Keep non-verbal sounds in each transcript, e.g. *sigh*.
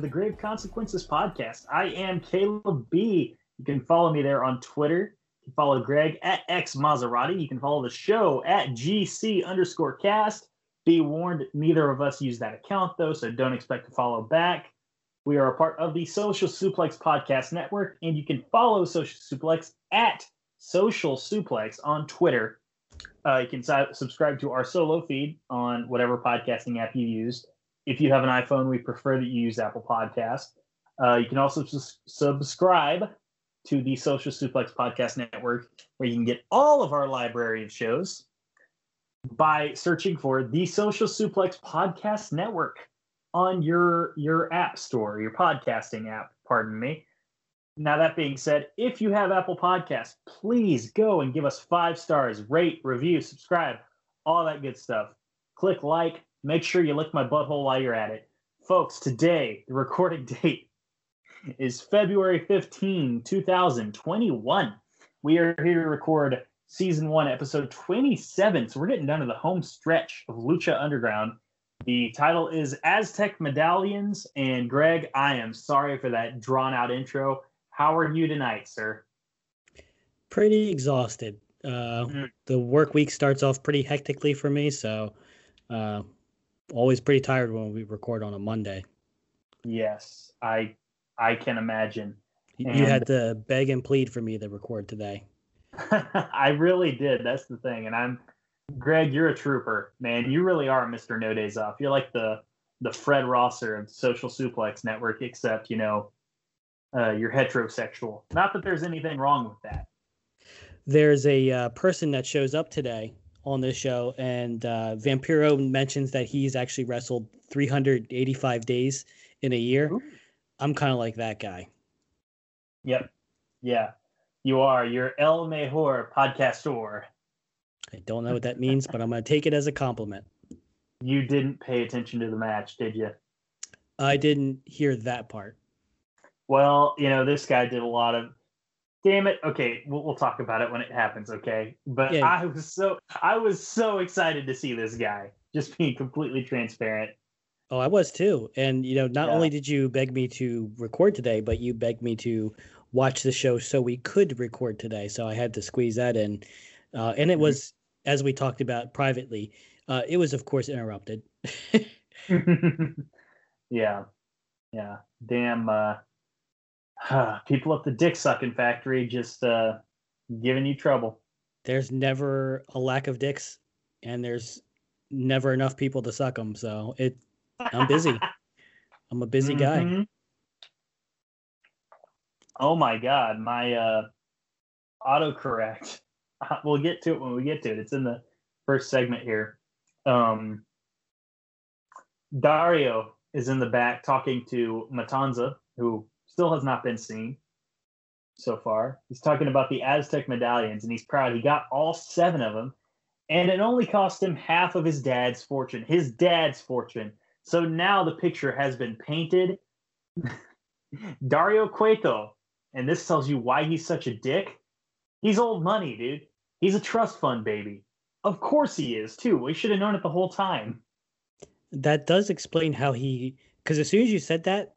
the Grave Consequences podcast. I am Caleb B. You can follow me there on Twitter. You can follow Greg at X Maserati. You can follow the show at GC underscore cast. Be warned, neither of us use that account though, so don't expect to follow back. We are a part of the Social Suplex Podcast Network, and you can follow Social Suplex at Social Suplex on Twitter. Uh, you can subscribe to our solo feed on whatever podcasting app you use. If you have an iPhone, we prefer that you use Apple Podcast. Uh, you can also subscribe to the Social Suplex Podcast Network, where you can get all of our library of shows by searching for the Social Suplex Podcast Network on your your app store, your podcasting app, pardon me. Now that being said, if you have Apple Podcasts, please go and give us 5 stars, rate, review, subscribe, all that good stuff. Click like, make sure you lick my butthole while you're at it. Folks, today, the recording *laughs* date is February 15, 2021. We are here to record season 1 episode 27. So we're getting down to the home stretch of Lucha Underground. The title is Aztec Medallions. And Greg, I am sorry for that drawn out intro. How are you tonight, sir? Pretty exhausted. Uh, Mhm. The work week starts off pretty hectically for me, so uh, always pretty tired when we record on a Monday. Yes, I I can imagine. Y- You had to beg and plead for me to record today. *laughs* I really did. That's the thing. And I'm Greg, you're a trooper, man. You really are Mr. No Days Off. You're like the the Fred Rosser of Social Suplex Network, except you know, uh, you're heterosexual. Not that there's anything wrong with that. There's a uh, person that shows up today on this show, and uh, Vampiro mentions that he's actually wrestled 385 days in a year. Ooh. I'm kind of like that guy. Yep. Yeah. You are. You're El Mejor Podcastor. I don't know what that means, but I'm going to take it as a compliment. You didn't pay attention to the match, did you? I didn't hear that part. Well, you know, this guy did a lot of. Damn it. Okay, we'll, we'll talk about it when it happens. Okay, but Yeah. I was so I was so excited to see this guy. Just being completely transparent. Oh, I was too. And you know, not Yeah. only did you beg me to record today, but you begged me to watch the show so we could record today. So I had to squeeze that in. Uh, and it Mhm. was, as we talked about privately, uh, it was of course interrupted. *laughs* *laughs* yeah, yeah. Damn. Uh, people at the dick sucking factory just uh, giving you trouble. there's never a lack of dicks, and there's never enough people to suck them. So it, I'm busy. *laughs* I'm a busy guy. Mhm. Oh my god, my uh autocorrect. *laughs* We'll get to it when we get to it. It's in the first segment here. Um Dario is in the back talking to Matanza, who still has not been seen so far. He's talking about the Aztec medallions and he's proud he got all seven of them. And it only cost him half of his dad's fortune. His dad's fortune. So now the picture has been painted. *laughs* Dario Cueto, and this tells you why he's such a dick. He's old money, dude. He's a trust fund baby. Of course he is, too. We should have known it the whole time. That does explain how he. Because as soon as you said that,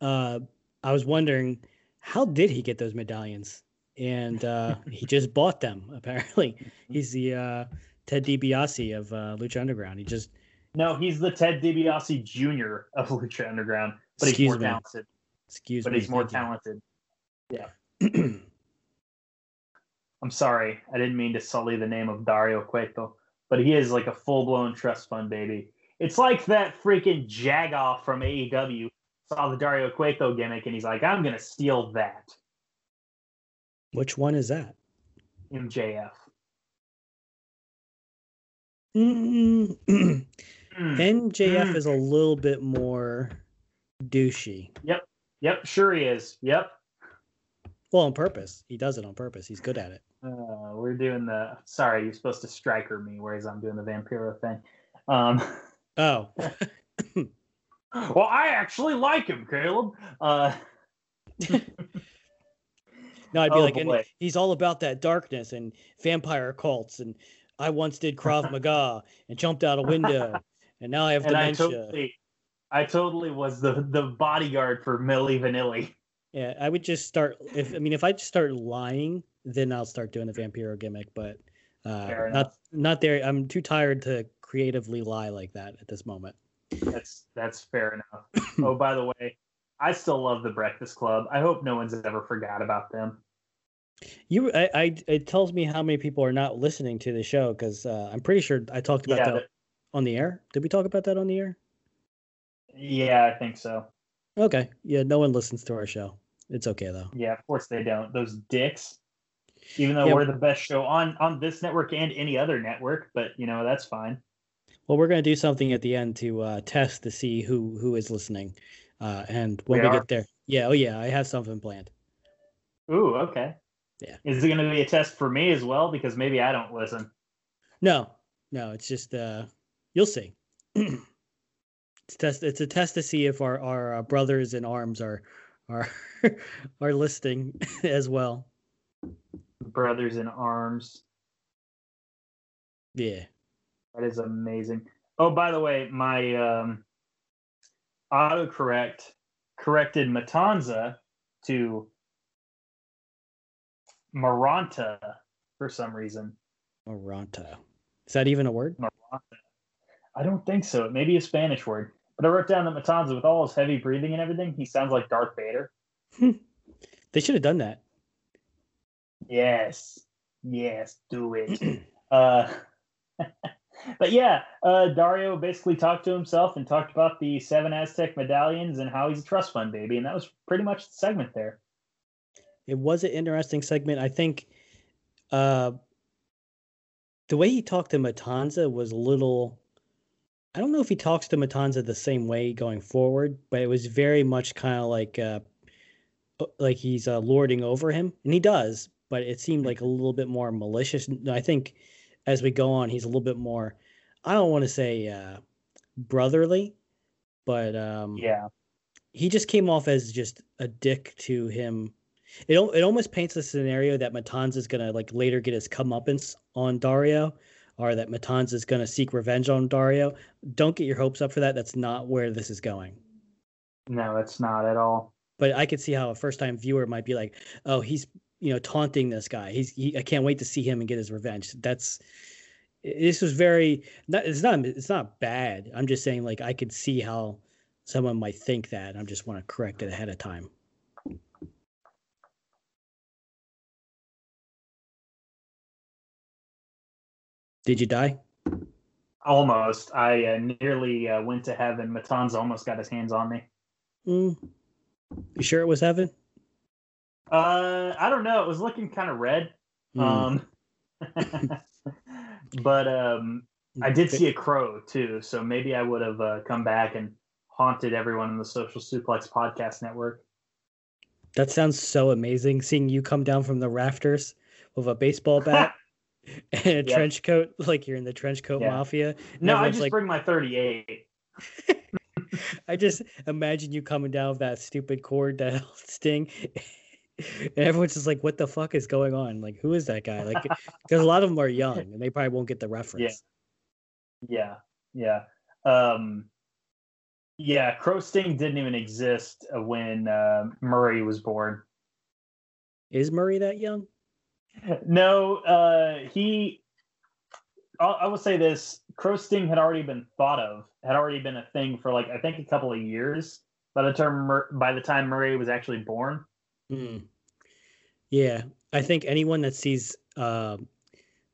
uh, I was wondering how did he get those medallions, and uh, he *laughs* just bought them. Apparently, he's the uh, Ted DiBiase of uh, Lucha Underground. He just No, he's the Ted DiBiase Jr. of *laughs* Lucha Underground, but he's Excuse more me. talented. excuse But me. he's more thank you. talented. *clears throat* I'm sorry, I didn't mean to sully the name of Dario Cueto, but he is like a full blown trust fund baby. It's like that freaking Jagoff from AEW saw the Dario Cueto gimmick and he's like, I'm gonna steal that. Which one is that? MJF. *clears throat* Mm, Mm. MJF Mm. is a little bit more douchey. Yep. Yep, sure he is. Yep. Well, on purpose. He does it on purpose. He's good at it. Uh, we're doing the sorry, you're supposed to striker me, whereas I'm doing the Vampiro thing. Um Oh, *laughs* *laughs* well, I actually like him, Caleb. Uh *laughs* no, I'd be Oh, like, and he's all about that darkness and vampire cults. And I once did Krav *laughs* Maga and jumped out a window, and now I have and I dementia. totally I totally was the the bodyguard for Milli Vanilli. Yeah, I would just start if I mean if I just start lying, then I'll start doing the Vampiro gimmick. But uh, not not there. I'm too tired to creatively lie like that at this moment. That's that's fair enough. *laughs* oh, by the way, I still love the Breakfast Club. I hope no one's ever forgot about them. You, I, I it tells me how many people are not listening to the show because uh, I'm pretty sure I talked about Yeah, that on the air. Did we talk about that on the air? Yeah, I think so. Okay, yeah, no one listens to our show. It's okay though. Yeah, of course they don't. Those dicks. Even though Yeah. we're the best show on on this network and any other network, but you know that's fine. Well, we're gonna do something at the end to uh, test to see who who is listening, uh, and when We we, get there, yeah, oh yeah, I have something planned. Ooh, okay. Yeah. Is it going to be a test for me as well? Because maybe I don't listen. No, no, it's just uh, you'll see. *clears throat* it's test. It's a test to see if our our uh, brothers in arms are are *laughs* are listening *laughs* as well. Brothers in arms. Yeah. That is amazing. Oh, by the way, my um, autocorrect corrected Matanza to Maranta for some reason. Maranta. Is that even a word? Maranta. I don't think so. It may be a Spanish word. But I wrote down that Matanza, with all his heavy breathing and everything, he sounds like Darth Vader. *laughs* They should have done that. Yes. Yes, do it. *clears throat* uh, *laughs* but yeah, uh, Dario basically talked to himself and talked about the seven Aztec medallions and how he's a trust fund baby. And that was pretty much the segment there. It was an interesting segment. I think uh, the way he talked to Matanza was a little. I don't know if he talks to Matanza the same way going forward, but it was very much kind of like uh, like he's uh, lording over him, and he does. But it seemed like a little bit more malicious. I think as we go on, he's a little bit more. I don't want to say uh, brotherly, but um, Yeah. he just came off as just a dick to him. It it almost paints a scenario that Matanza is gonna like later get his comeuppance on Dario, or that Matanza is gonna seek revenge on Dario. Don't get your hopes up for that. That's not where this is going. No, it's not at all. But I could see how a first time viewer might be like, "Oh, he's you know taunting this guy. He's he, I can't wait to see him and get his revenge." That's this was very. Not, it's not it's not bad. I'm just saying like I could see how someone might think that. I just want to correct it ahead of time. Did you die? Almost. I uh, nearly uh, went to heaven. Matanza almost got his hands on me. Mm. You sure it was heaven? Uh, I don't know. It was looking kind of red. Mm. Um, *laughs* but um, I did see a crow too, so maybe I would have uh, come back and haunted everyone in the Social Suplex Podcast Network. That sounds so amazing. Seeing you come down from the rafters with a baseball *laughs* bat and a trench coat, like you're in the trench coat Yeah. mafia. No, I just like, bring my 38. *laughs* I just imagine you coming down with that stupid cord that held Sting. And *laughs* everyone's just like, what the fuck is going on? Like, who is that guy? Like, *laughs* because a lot of them are young and they probably won't get the reference. Yeah, yeah, um, yeah. Crow Sting didn't even exist uh, when uh, Murray was born. Is Murray that young? *laughs* No, uh, he. I'll, I will say this: Crow Sting had already been thought of, had already been a thing for like I think a couple of years by the term by the time Murray was actually born. Mm. Yeah, I think anyone that sees uh,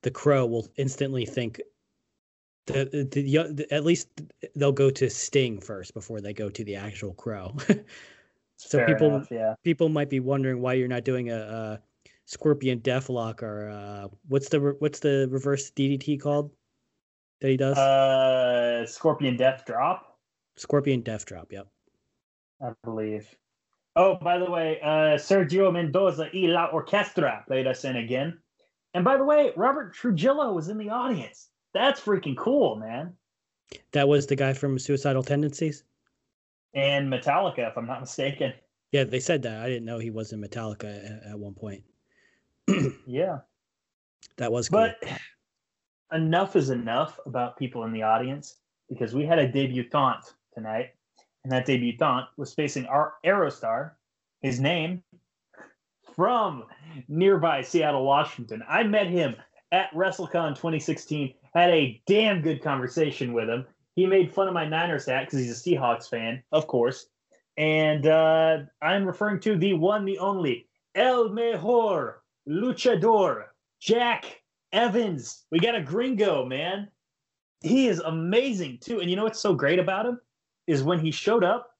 the crow will instantly think the, the, the, the at least they'll go to Sting first before they go to the actual crow. *laughs* So Fair people- enough, yeah. People might be wondering why you're not doing a, a Scorpion Deathlock or uh, what's the re- what's the reverse DDT called that he does? Uh, Scorpion Death Drop, Scorpion Death Drop. Yep. I believe. Oh, by the way, uh, Sergio Mendoza y La Orkesta played us in again. And by the way, Robert Trujillo was in the audience. That's freaking cool, man. That was the guy from Suicidal Tendencies. And Metallica, if I'm not mistaken. Yeah, they said that. I didn't know he was in Metallica at, at one point. *clears throat* Yeah. That was cool. But enough is enough about people in the audience because we had a debutante tonight. And that debutant was facing our Aerostar, his name, from nearby Seattle, Washington. I met him at WrestleCon 2016, had a damn good conversation with him. He made fun of my Niners hat because he's a Seahawks fan, of course. And uh, I'm referring to the one, the only, El Mejor Luchador, Jack Evans. We got a gringo, man. He is amazing, too. And you know what's so great about him? Is when he showed up,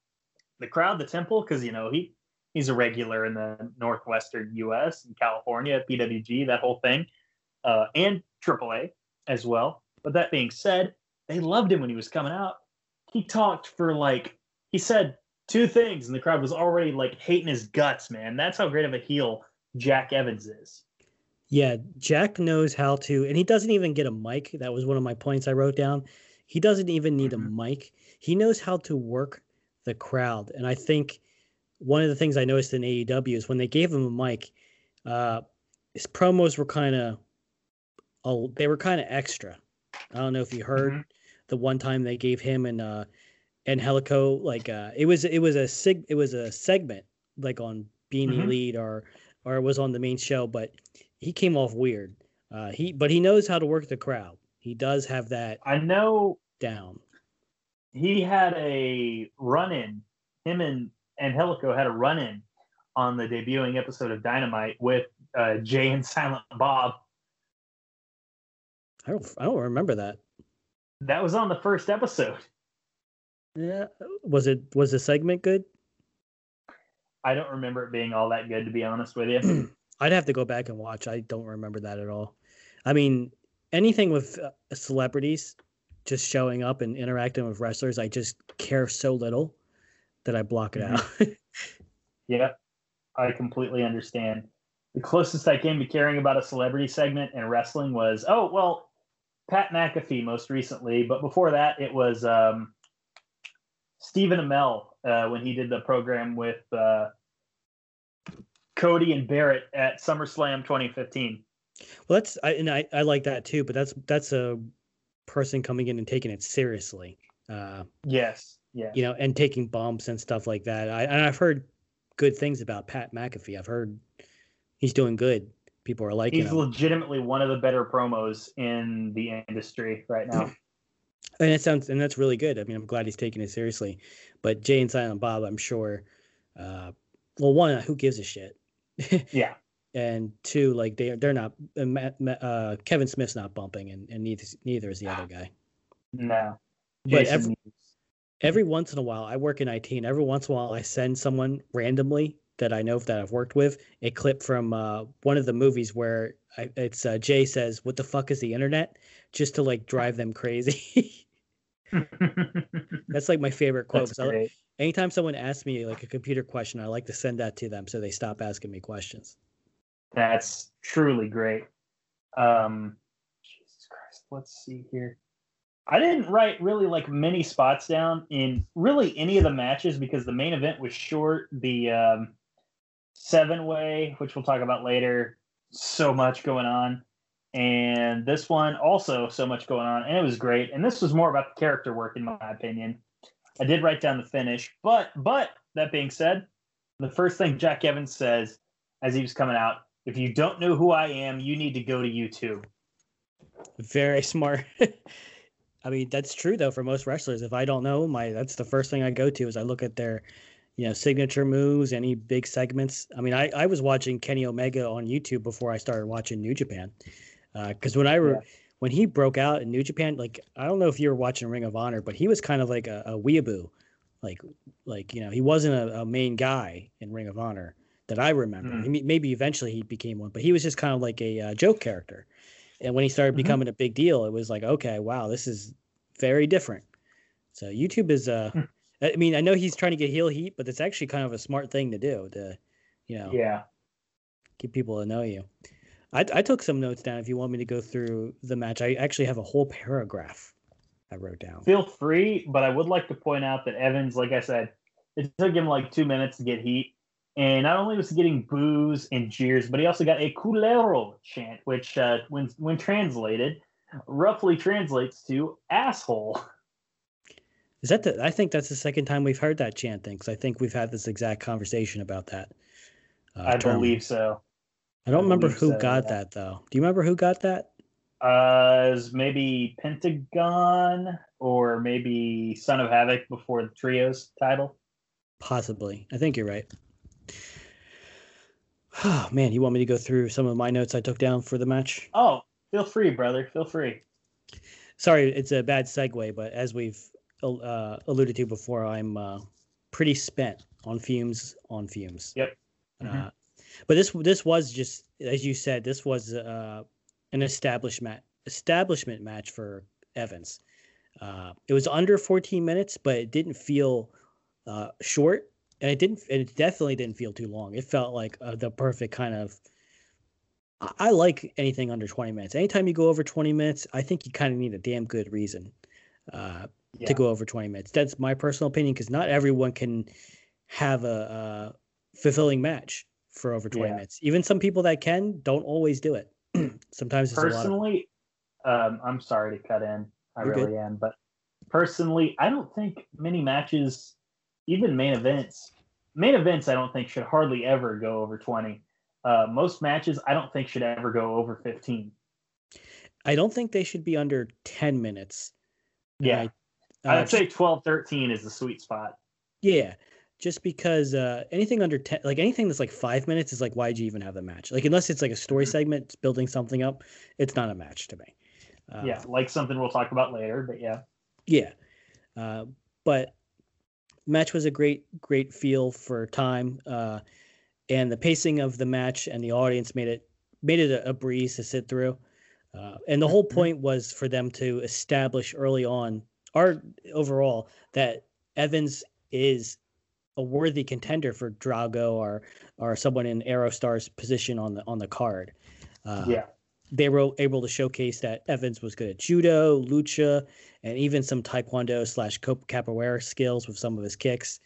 the crowd, the temple, because, you know, he he's a regular in the Northwestern U.S. and California, PWG, that whole thing, uh, and AAA as well. But that being said, they loved him when he was coming out. He talked for like he said two things, and the crowd was already like hating his guts, man. That's how great of a heel Jack Evans is. Yeah, Jack knows how to, and he doesn't even get a mic. That was one of my points I wrote down. He doesn't even need mm-hmm. a mic. He knows how to work the crowd, and I think one of the things I noticed in AEW is when they gave him a mic, uh, his promos were kind of, oh, they were kind of extra. I don't know if you heard mm-hmm. the one time they gave him and uh, Angelico like uh, it was it was a sig it was a segment like on Being mm-hmm. Elite or or it was on the main show, but he came off weird. Uh, he but he knows how to work the crowd. He does have that. I know down. He had a run in. Him and Angelico had a run in on the debuting episode of Dynamite with uh, Jay and Silent Bob. I don't, I don't remember that. That was on the first episode. Yeah, was it was the segment good? I don't remember it being all that good, to be honest with you. *clears throat* I'd have to go back and watch. I don't remember that at all. I mean, anything with uh, celebrities just showing up and interacting with wrestlers, I just care so little that I block it mm-hmm. out. *laughs* yeah, I completely understand. The closest I came to caring about a celebrity segment in wrestling was oh well, Pat McAfee most recently, but before that it was um, Stephen Amell uh, when he did the program with uh, Cody and Barrett at SummerSlam 2015. Well, that's I, and I, I like that too, but that's that's a person coming in and taking it seriously. Uh, yes, yeah, you know, and taking bumps and stuff like that. I and I've heard good things about Pat McAfee. I've heard he's doing good. People are liking. He's him. legitimately one of the better promos in the industry right now. *clears throat* and it sounds and that's really good. I mean, I'm glad he's taking it seriously. But Jay and Silent Bob, I'm sure. Uh, well, one, who gives a shit? *laughs* yeah. And two, like they they're not. Uh, uh, Kevin Smith's not bumping, and, and neither neither is the other guy. No. But every, every once in a while, I work in IT, and every once in a while, I send someone randomly that I know that I've worked with a clip from uh, one of the movies where I, it's uh, Jay says, "What the fuck is the internet?" just to like drive them crazy. *laughs* That's like my favorite quote. I, anytime someone asks me like a computer question, I like to send that to them so they stop asking me questions. That's truly great. Um, Jesus Christ, let's see here. I didn't write really like many spots down in really any of the matches because the main event was short. The um, seven way, which we'll talk about later, so much going on and this one also so much going on and it was great and this was more about the character work in my opinion i did write down the finish but but that being said the first thing jack evans says as he was coming out if you don't know who i am you need to go to youtube. Very smart. *laughs* I mean that's true though for most wrestlers. If i don't know my that's the first thing i go to is i look at their you know signature moves any big segments. I mean i, I was watching kenny omega on youtube before i started watching new japan because uh, when I re- yeah. when he broke out in New Japan, like I don't know if you were watching Ring of Honor, but he was kind of like a, a weeaboo, like like you know he wasn't a, a main guy in Ring of Honor that I remember. Mm. maybe eventually he became one, but he was just kind of like a uh, joke character. And when he started mm-hmm. becoming a big deal, it was like, okay, wow, this is very different. So YouTube is, uh, hmm. I mean, I know he's trying to get heel heat, but it's actually kind of a smart thing to do to, you know, yeah, get people to know you. I, I took some notes down if you want me to go through the match. I actually have a whole paragraph I wrote down. Feel free, but I would like to point out that Evans, like I said, it took him like two minutes to get heat. And not only was he getting boos and jeers, but he also got a culero chant, which, uh, when when translated, roughly translates to asshole. Is that the? I think that's the second time we've heard that chant thing. Because I think we've had this exact conversation about that. Uh, I term. believe so. I don't I remember who so, got yeah. that though. Do you remember who got that? Uh, maybe Pentagon or maybe Son of Havoc before the trios title. Possibly. I think you're right. Oh *sighs* man, you want me to go through some of my notes I took down for the match? Oh, feel free, brother. Feel free. Sorry, it's a bad segue, but as we've uh, alluded to before, I'm uh, pretty spent on fumes. On fumes. Yep. Uh, mm-hmm. Uh, but this this was just as you said, this was uh, an establishment establishment match for Evans. Uh, it was under 14 minutes, but it didn't feel uh, short, and it didn't. It definitely didn't feel too long. It felt like uh, the perfect kind of. I, I like anything under 20 minutes. Anytime you go over 20 minutes, I think you kind of need a damn good reason uh, yeah. to go over 20 minutes. That's my personal opinion because not everyone can have a, a fulfilling match for over 20 yeah. minutes. Even some people that can don't always do it. *clears throat* Sometimes personally, of... um, I'm sorry to cut in. I You're really good. am, but personally, I don't think many matches, even main events, main events, I don't think should hardly ever go over 20. Uh, most matches, I don't think should ever go over 15. I don't think they should be under 10 minutes. Yeah. I, would uh, say 12, 13 is the sweet spot. Yeah just because uh, anything under 10 like anything that's like five minutes is like why'd you even have the match like unless it's like a story segment, it's building something up it's not a match to me uh, yeah like something we'll talk about later but yeah yeah uh, but match was a great great feel for time uh, and the pacing of the match and the audience made it made it a, a breeze to sit through uh, and the whole mm-hmm. point was for them to establish early on our overall that evans is a worthy contender for Drago or or someone in Aerostar's position on the on the card. Uh, yeah, they were able to showcase that Evans was good at judo, lucha, and even some taekwondo slash capoeira skills with some of his kicks.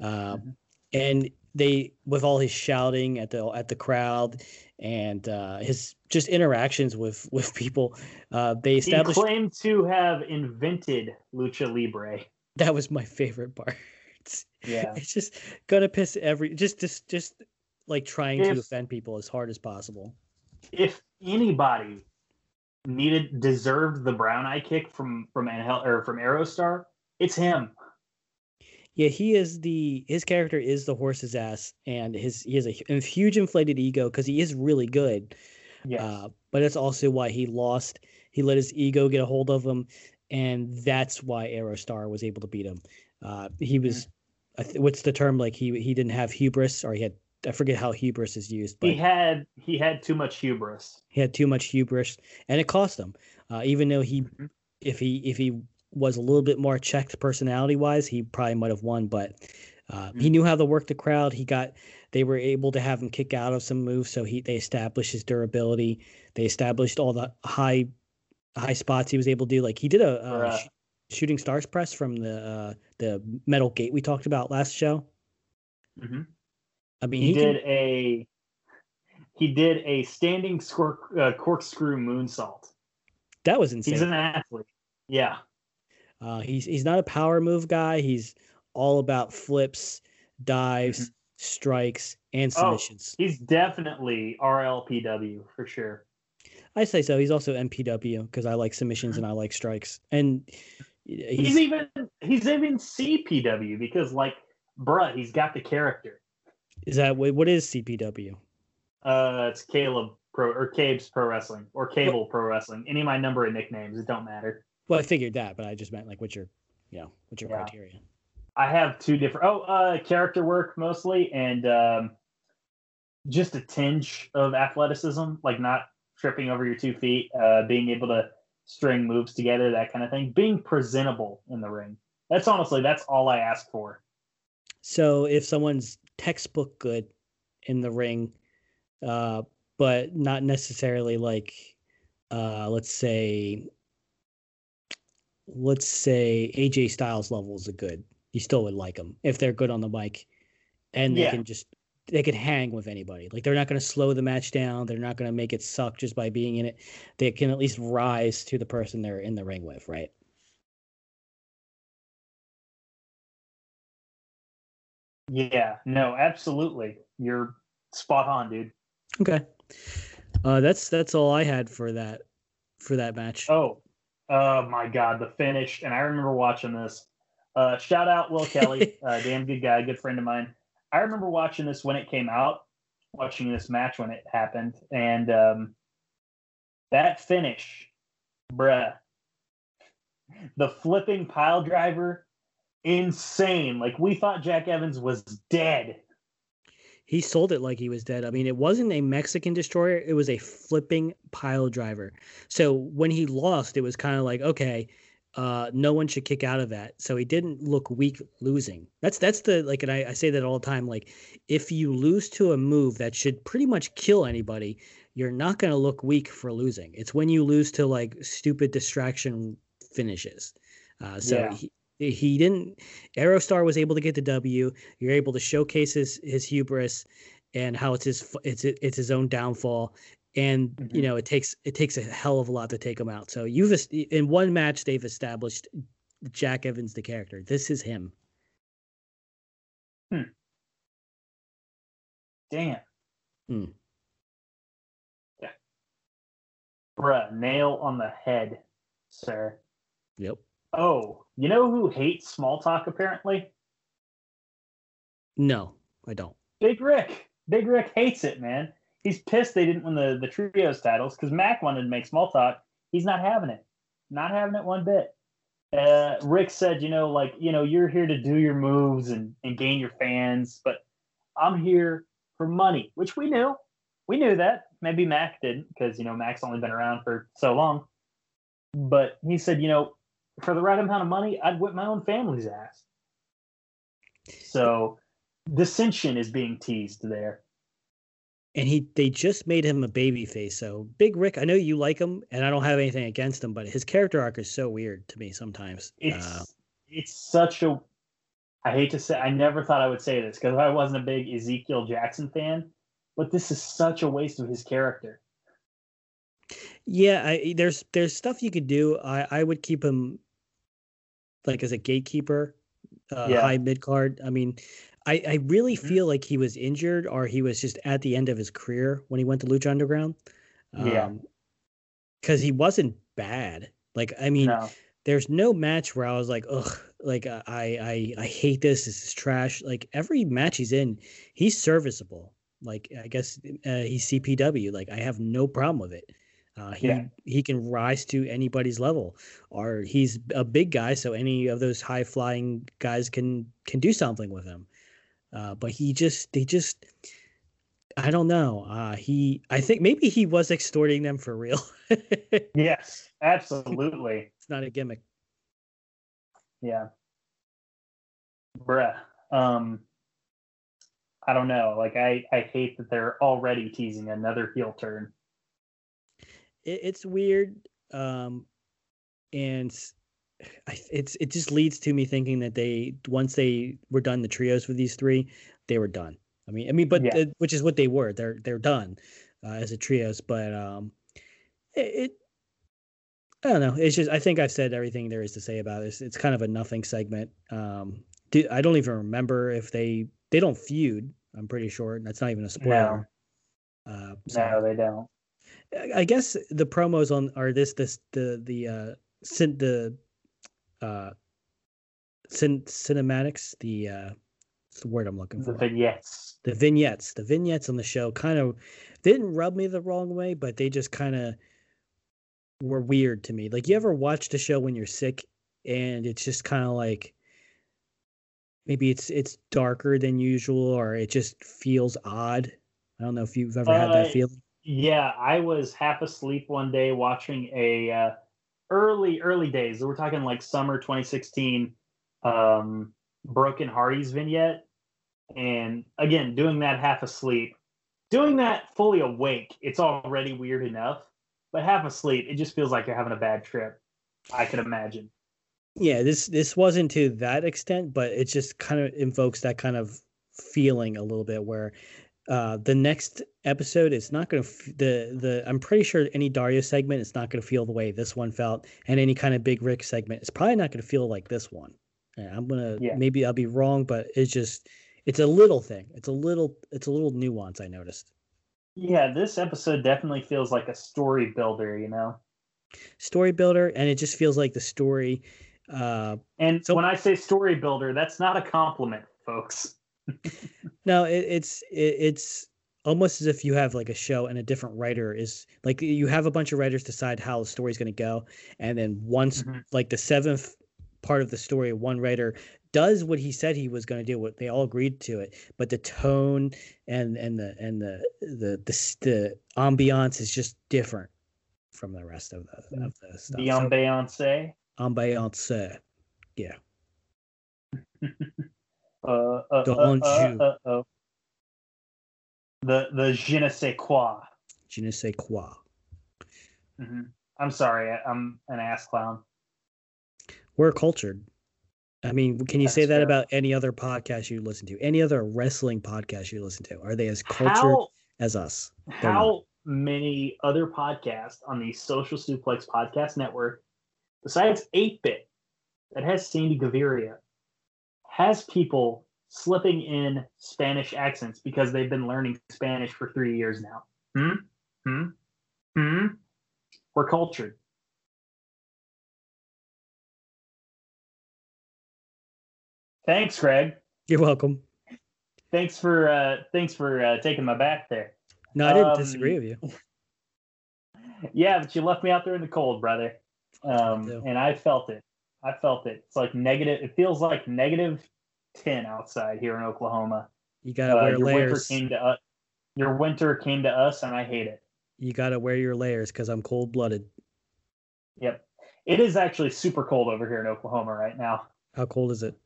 Uh, mm-hmm. And they, with all his shouting at the at the crowd and uh, his just interactions with with people, uh, they established. He claimed to have invented lucha libre. That was my favorite part. Yeah. *laughs* It's just gonna piss every just just just like trying if, to offend people as hard as possible. If anybody needed deserved the brown eye kick from from Angel or from Aerostar, it's him. Yeah, he is the his character is the horse's ass, and his he has a, a huge inflated ego because he is really good. Yeah, uh, but that's also why he lost. He let his ego get a hold of him, and that's why Aerostar was able to beat him. Uh, he was, mm-hmm. what's the term? Like he he didn't have hubris, or he had I forget how hubris is used. But he had he had too much hubris. He had too much hubris, and it cost him. Uh, even though he, mm-hmm. if he if he was a little bit more checked personality wise, he probably might have won. But uh, mm-hmm. he knew how to work the crowd. He got they were able to have him kick out of some moves, so he they established his durability. They established all the high high spots he was able to do. Like he did a, uh, shooting stars press from the uh, the metal gate we talked about last show. Mm-hmm. I mean, he, he did can... a he did a standing uh, corkscrew moonsault. That was insane. He's an athlete. Yeah. Uh, he's he's not a power move guy. He's all about flips, dives, mm-hmm. strikes, and oh, submissions. Oh, he's definitely RLPW for sure. I say so. He's also MPW because I like submissions and I like strikes. And he's, he's even he's even CPW because like bruh, he's got the character. Is that what is CPW? Uh, it's Caleb Pro or Cabe's Pro Wrestling or Cable what? Pro Wrestling. Any of my number of nicknames, it don't matter. Well, I figured that, but I just meant like what's your, you know, what's your yeah. criteria? I have two different. Oh, uh, character work mostly, and um, just a tinge of athleticism, like not tripping over your two feet, uh, being able to string moves together, that kind of thing. Being presentable in the ring. That's honestly that's all I ask for. So if someone's textbook good in the ring, uh, but not necessarily like, uh, let's say, let's say AJ Styles levels are good. You still would like them if they're good on the mic, and they yeah. can just they could hang with anybody. Like they're not going to slow the match down. They're not going to make it suck just by being in it. They can at least rise to the person they're in the ring with, right? Yeah, no, absolutely. You're spot on, dude. Okay. Uh, that's that's all I had for that for that match. Oh, oh my God, the finish! And I remember watching this. Uh, shout out Will Kelly, *laughs* uh, damn good guy, good friend of mine. I remember watching this when it came out, watching this match when it happened, and um, that finish, bruh, the flipping pile driver, insane. Like we thought Jack Evans was dead. He sold it like he was dead. I mean, it wasn't a Mexican destroyer; it was a flipping pile driver. So when he lost, it was kind of like, okay, uh, no one should kick out of that. So he didn't look weak losing. That's that's the like, and I, I say that all the time. Like, if you lose to a move that should pretty much kill anybody, you're not going to look weak for losing. It's when you lose to like stupid distraction finishes. Uh, so Yeah. he, he didn't. Aerostar was able to get the W. You're able to showcase his his hubris and how it's his it's it's his own downfall. And you Mhm. know it takes it takes a hell of a lot to take him out. So you've in one match they've established Jack Evans the character. This is him. Hmm. Damn. Hmm. Yeah. Bruh, nail on the head, sir. Yep. Oh, you know who hates small talk apparently? No, I don't. Big Rick. Big Rick hates it, man. He's pissed they didn't win the, the trios titles because Mac wanted to make small talk. He's not having it. Not having it one bit. Uh, Rick said, you know, like, you know, you're here to do your moves and, and gain your fans, but I'm here for money, which we knew. We knew that. Maybe Mac didn't because, you know, Mac's only been around for so long. But he said, you know, for the right amount of money, I'd whip my own family's ass. So dissension is being teased there. and he they just made him a baby face. So Big Rick, I know you like him, and I don't have anything against him, but his character arc is so weird to me sometimes. It's Uh, it's such a I hate to say I never thought I would say this because I wasn't a big Ezekiel Jackson fan, but this is such a waste of his character. yeah, I, there's there's stuff you could do. I I would keep him like as a gatekeeper, uh, Yeah. high mid card. I mean, I I really Mhm. feel like he was injured or he was just at the end of his career when he went to Lucha Underground. Yeah. because he wasn't bad. Like I mean, No. there's no match where I was like, ugh, like I I I hate this. This is trash. Like every match he's in, he's serviceable. Like I guess uh, he's CPW. Like I have no problem with it. Uh, he Yeah. he can rise to anybody's level, or he's a big guy, so any of those high flying guys can can do something with him. Uh, but he just they just I don't know. Uh, he I think maybe he was extorting them for real. *laughs* Yes, absolutely. It's not a gimmick. Yeah. Bruh. Um I don't know. Like I, I hate that they're already teasing another heel turn. It, it's weird um and *sighs* it's it just leads to me thinking that they once they were done the trios with these three they were done. I mean i mean but Yeah. uh, which is what they were. They're they're done uh, as a trios but um it, it i don't know. It's just i think i've said everything there is to say about this it's kind of a nothing segment. Um do, i don't even remember if they they don't feud i'm pretty sure. That's not even a spoiler. Uh so- No, they don't. I- guess the promos on are this this the the uh cin- the uh cin- cinematics the uh the word I'm looking for? The vignettes. the vignettes the vignettes on the show kind of didn't rub me the wrong way but they just kind of were weird to me. Like you ever watched a show when you're sick and it's just kind of like maybe it's it's darker than usual or it just feels odd? I don't know if you've ever had that Uh, feeling Yeah, I was half asleep one day watching a uh, early early days. We're talking like summer 2016 um, Broken Hardy's vignette, and again doing that half asleep, doing that fully awake. It's already weird enough, but half asleep, it just feels like you're having a bad trip. I can imagine. yeah this this wasn't to that extent but it just kind of invokes that kind of feeling a little bit where uh the next episode is not going to f- the the i'm pretty sure any dario segment is not going to feel the way this one felt and any kind of big rick segment is probably not going to feel like this one and i'm gonna Yeah. maybe i'll be wrong but it's just It's a little thing. It's a little. It's a little nuance. I noticed. Yeah, this episode definitely feels like a story builder. You know, story builder, and it just feels like the story. Uh, and so when I say story builder, that's not a compliment, folks. No, it, it's it, it's almost as if you have like a show and a different writer is like you have a bunch of writers decide how the story's going to go and then once mm-hmm. like the seventh part of the story one writer does what he said he was going to do what they all agreed to it but the tone and and the and the the the, the ambiance is just different from the rest of the of the stuff the ambiance? So, ambiance yeah *laughs* uh, uh, Don't uh, uh, uh, uh the the je ne sais quoi. Je ne sais quoi. Mm-hmm. I'm sorry, I'm an ass clown. We're cultured. I mean, can you That's say that fair. about any other podcast you listen to? Any other wrestling podcast you listen to? Are they as cultured how, as us? They're how not. many other podcasts on the Social Suplex Podcast Network, besides 8 Bit, that has Sandy Gaviria, has people slipping in Spanish accents because they've been learning Spanish for three years now. Hmm? Hmm? Hmm? We're cultured. Thanks, Greg. You're welcome. Thanks for uh, thanks for uh, taking my back there. No, I didn't um, disagree with you. *laughs* Yeah, but you left me out there in the cold, brother. Um, and I felt it. I felt it. It's like negative. It feels like negative 10 outside here in Oklahoma. You gotta uh, wear your layers. Winter came to us. Your winter came to us, and I hate it. You gotta wear your layers because I'm cold blooded. Yep, it is actually super cold over here in Oklahoma right now. How cold is it?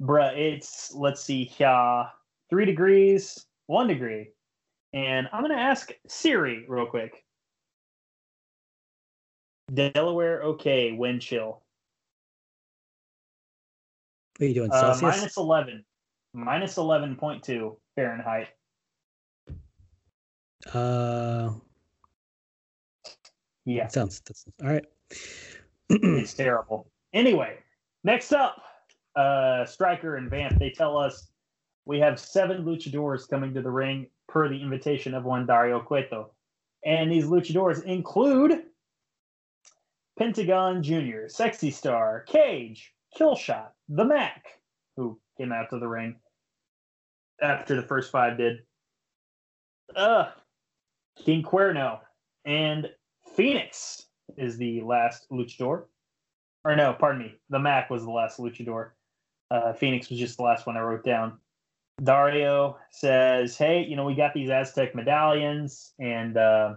Bruh, it's let's see, uh, three degrees, one degree, and I'm gonna ask Siri real quick. Delaware, okay, wind chill. What are you doing? Uh, minus 11. Minus 11.2 Fahrenheit. Uh, yeah. That sounds, that's all right. *clears throat* it's terrible. Anyway, next up, uh, Striker and Vamp. They tell us we have seven luchadors coming to the ring per the invitation of one Dario Cueto. And these luchadors include Pentagon Jr., Sexy Star, Cage, Killshot, the Mac, who came out to the ring after the first five did. Uh, King Cuerno and Phoenix is the last luchador. Or no, pardon me. The Mac was the last luchador. Uh, Phoenix was just the last one I wrote down. Dario says, "Hey, you know we got these Aztec medallions, and uh,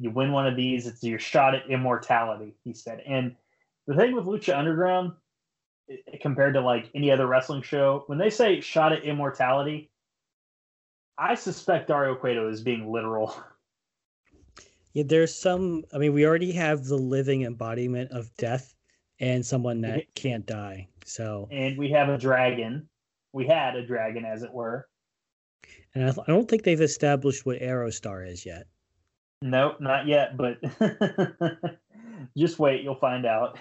you win one of these, it's your shot at immortality, he said. And the thing with Lucha Underground, compared to like any other wrestling show, when they say shot at immortality, I suspect Dario Cueto is being literal. *laughs* Yeah, there's some. I mean, we already have the living embodiment of death and someone that can't die. So, and we have a dragon. We had a dragon, as it were. And I, I don't think they've established what Aerostar is yet. Nope, not yet, but *laughs* just wait, you'll find out.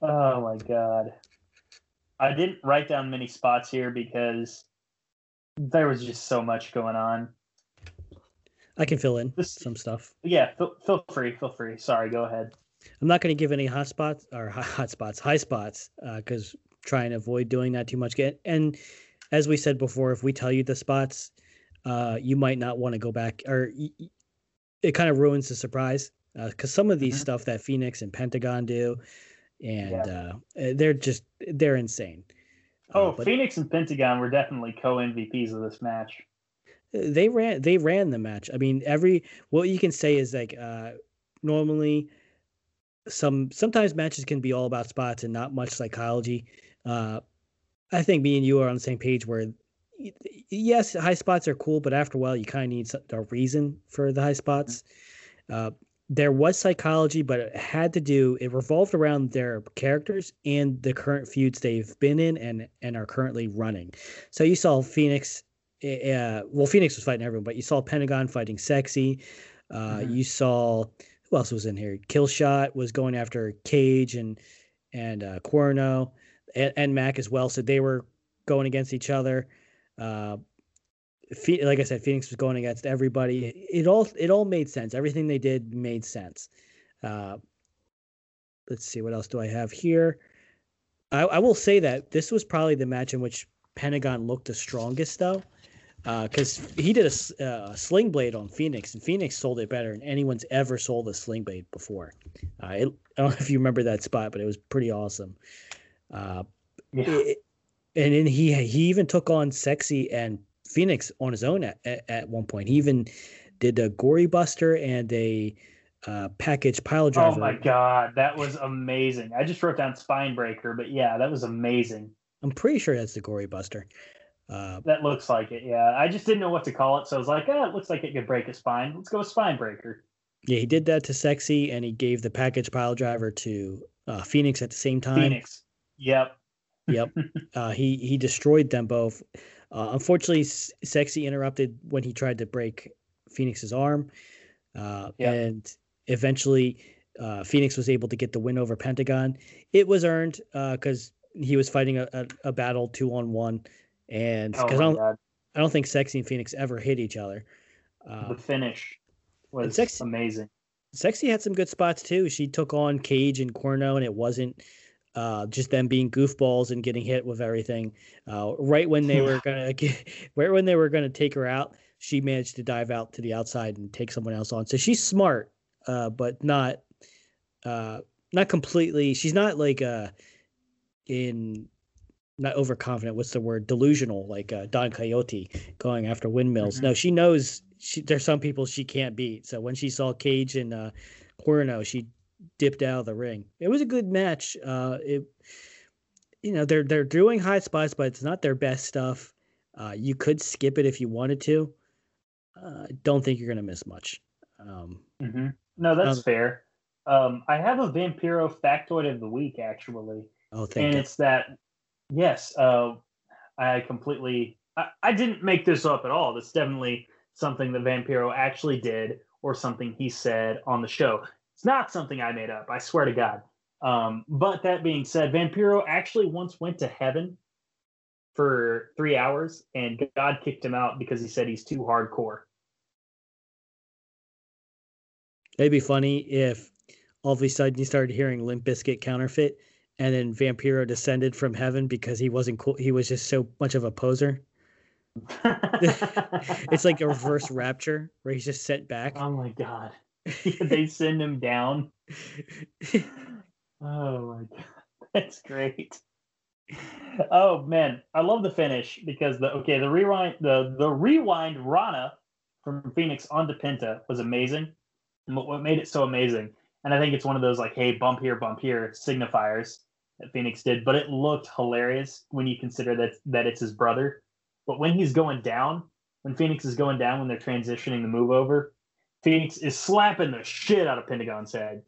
Oh my god. I didn't write down many spots here because there was just so much going on. I can fill in this, some stuff. Yeah, feel, feel free, feel free. Sorry, go ahead. I'm not going to give any hot spots or *laughs* hot spots, high spots, because uh, try and avoid doing that too much. Get and as we said before, if we tell you the spots, uh, you might not want to go back, or it kind of ruins the surprise. Uh because uh, some of these mm-hmm. stuff that Phoenix and Pentagon do, and yeah. Uh, eh, they're just they're insane. Uh, oh, but, Phoenix and Pentagon were definitely co MVPs of this match. They ran they ran the match. I mean, every what you can say is like uh normally some sometimes matches can be all about spots and not much psychology. Uh I think me and you are on the same page where yes, high spots are cool, but after a while you kind of need a reason for the high spots. Uh there was psychology, but it had to do it revolved around their characters and the current feuds they've been in and and are currently running. So you saw Phoenix uh, well, Phoenix was fighting everyone, but you saw Pentagon fighting Sexy. Uh, mm-hmm. You saw who else was in here? Killshot was going after Cage and and uh, Cuerno and, and Mac as well. So they were going against each other. Uh, like I said, Phoenix was going against everybody. It, it, all it all made sense. Everything they did made sense. Uh, let's see what else do I have here. I, I will say that this was probably the match in which Pentagon looked the strongest, though because uh, he did a, uh, sling blade on Phoenix, and Phoenix sold it better than anyone's ever sold a sling blade before. Uh, it, I don't know if you remember that spot, but it was pretty awesome. Uh, yeah. It, and then he he even took on Sexy and Phoenix on his own at, at, at one point. He even did a gory buster and a uh, package pile driver. Oh my god, that was amazing! I just wrote down spine breaker, but yeah, that was amazing. I'm pretty sure that's the gory buster. Uh, that looks like it. Yeah, I just didn't know what to call it, so I was like, "Ah, it looks like it could break a spine. Let's go with spine breaker." Yeah, he did that to Sexy, and he gave the package pile driver to uh, Phoenix at the same time. Phoenix. Yep. Yep. Uh, he he destroyed them both. Uh, unfortunately, S- Sexy interrupted when he tried to break Phoenix's arm, uh, and eventually uh, Phoenix was able to get the win over Pentagon. It was earned because he was fighting a, a, a battle two on one and because oh I don't. I don't think Sexy and Phoenix ever hit each other. Uh, the finish was Sexy, amazing. Sexy had some good spots too. She took on Cage and Cuerno, and it wasn't uh, just them being goofballs and getting hit with everything. Uh, right when they were gonna get, *laughs* right when they were gonna take her out, she managed to dive out to the outside and take someone else on. So she's smart, uh, but not uh, not completely. She's not like uh, in not overconfident. What's the word? Delusional, like uh, Don Coyote going after windmills. Mm-hmm. No, she knows she, there's some people she can't beat. So when she saw Cage and uh, Cuerno, she dipped out of the ring. It was a good match. Uh, it, you know, they're they're doing high spots, but it's not their best stuff. Uh, you could skip it if you wanted to. I uh, don't think you're gonna miss much. Um, mm-hmm. No, that's um, fair. Um, I have a Vampiro factoid of the week actually. Oh, thank and you. it's that Yes, uh, I completely. I, I didn't make this up at all. This definitely something that Vampiro actually did, or something he said on the show. It's not something I made up. I swear to God. Um, but that being said, Vampiro actually once went to heaven for three hours, and God kicked him out because he said he's too hardcore. It'd be funny if all of a sudden you started hearing Limp Bizkit counterfeit and then Vampiro descended from heaven because he wasn't cool. He was just so much of a poser. *laughs* *laughs* it's like a reverse rapture where he's just sent back. Oh my god! *laughs* they send him down. *laughs* oh my god, *laughs* that's great. Oh man, I love the finish because the okay the rewind the the rewind Rana from Phoenix onto Penta was amazing. And what made it so amazing, and I think it's one of those like hey bump here bump here signifiers that Phoenix did, but it looked hilarious when you consider that that it's his brother. But when he's going down, when Phoenix is going down, when they're transitioning the move over, Phoenix is slapping the shit out of Pentagon's head.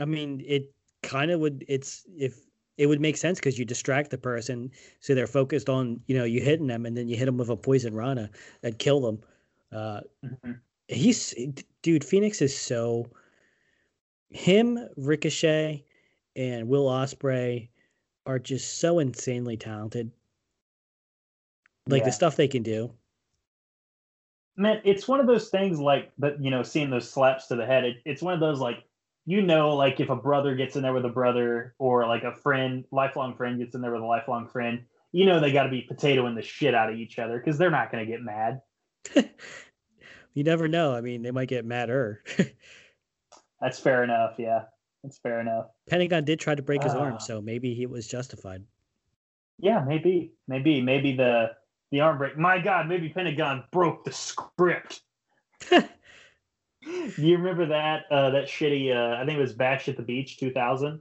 I mean, it kind of would. It's if it would make sense because you distract the person, so they're focused on you know you hitting them, and then you hit them with a poison rana that kill them. Uh, mm-hmm. He's dude. Phoenix is so him, Ricochet, and Will Ospreay are just so insanely talented. Like yeah. the stuff they can do. Man, it's one of those things like, but you know, seeing those slaps to the head, it, it's one of those like you know, like if a brother gets in there with a brother, or like a friend, lifelong friend gets in there with a lifelong friend, you know they got to be potatoing the shit out of each other because they're not going to get mad. *laughs* you never know. I mean, they might get madder. *laughs* That's fair enough. Yeah, that's fair enough. Pentagon did try to break his Ah. arm, so maybe he was justified. Yeah, maybe, maybe, maybe the the arm break. My God, maybe Pentagon broke the script. Do *laughs* you remember that uh, that shitty? Uh, I think it was Bash at the Beach 2000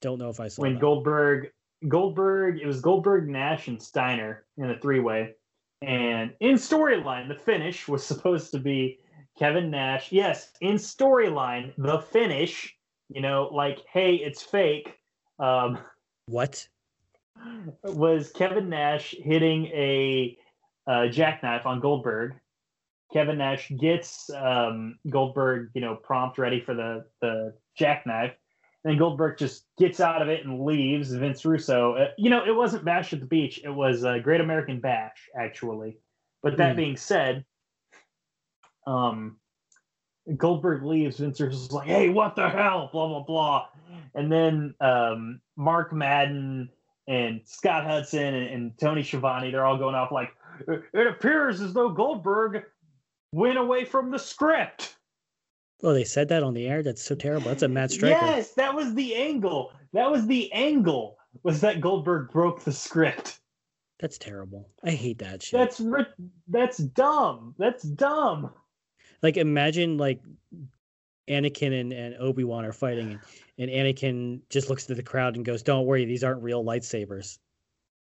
Don't know if I saw it. when that. Goldberg Goldberg it was Goldberg Nash and Steiner in a three way, and in storyline the finish was supposed to be Kevin Nash. Yes, in storyline the finish. You know, like hey, it's fake. Um, What? Was Kevin Nash hitting a uh, jackknife on Goldberg. Kevin Nash gets um, Goldberg, you know, prompt ready for the the jackknife. Then Goldberg just gets out of it and leaves. Vince Russo, uh, you know, it wasn't Bash at the Beach. It was uh, Great American Bash, actually. But that Hmm. being said, um, Goldberg leaves. Vince Russo's like, "Hey, what the hell?" Blah blah blah. And then um, Mark Madden and Scott Hudson and, and Tony Schiavone, they're all going off like, "It appears as though Goldberg went away from the script." Oh, they said that on the air. That's so terrible. That's a Matt Striker. Yes, that was the angle. That was the angle. Was that Goldberg broke the script? That's terrible. I hate that shit. That's that's dumb. That's dumb. like imagine like Anakin and, and Obi Wan are fighting, and, and Anakin just looks at the crowd and goes, "Don't worry, these aren't real lightsabers."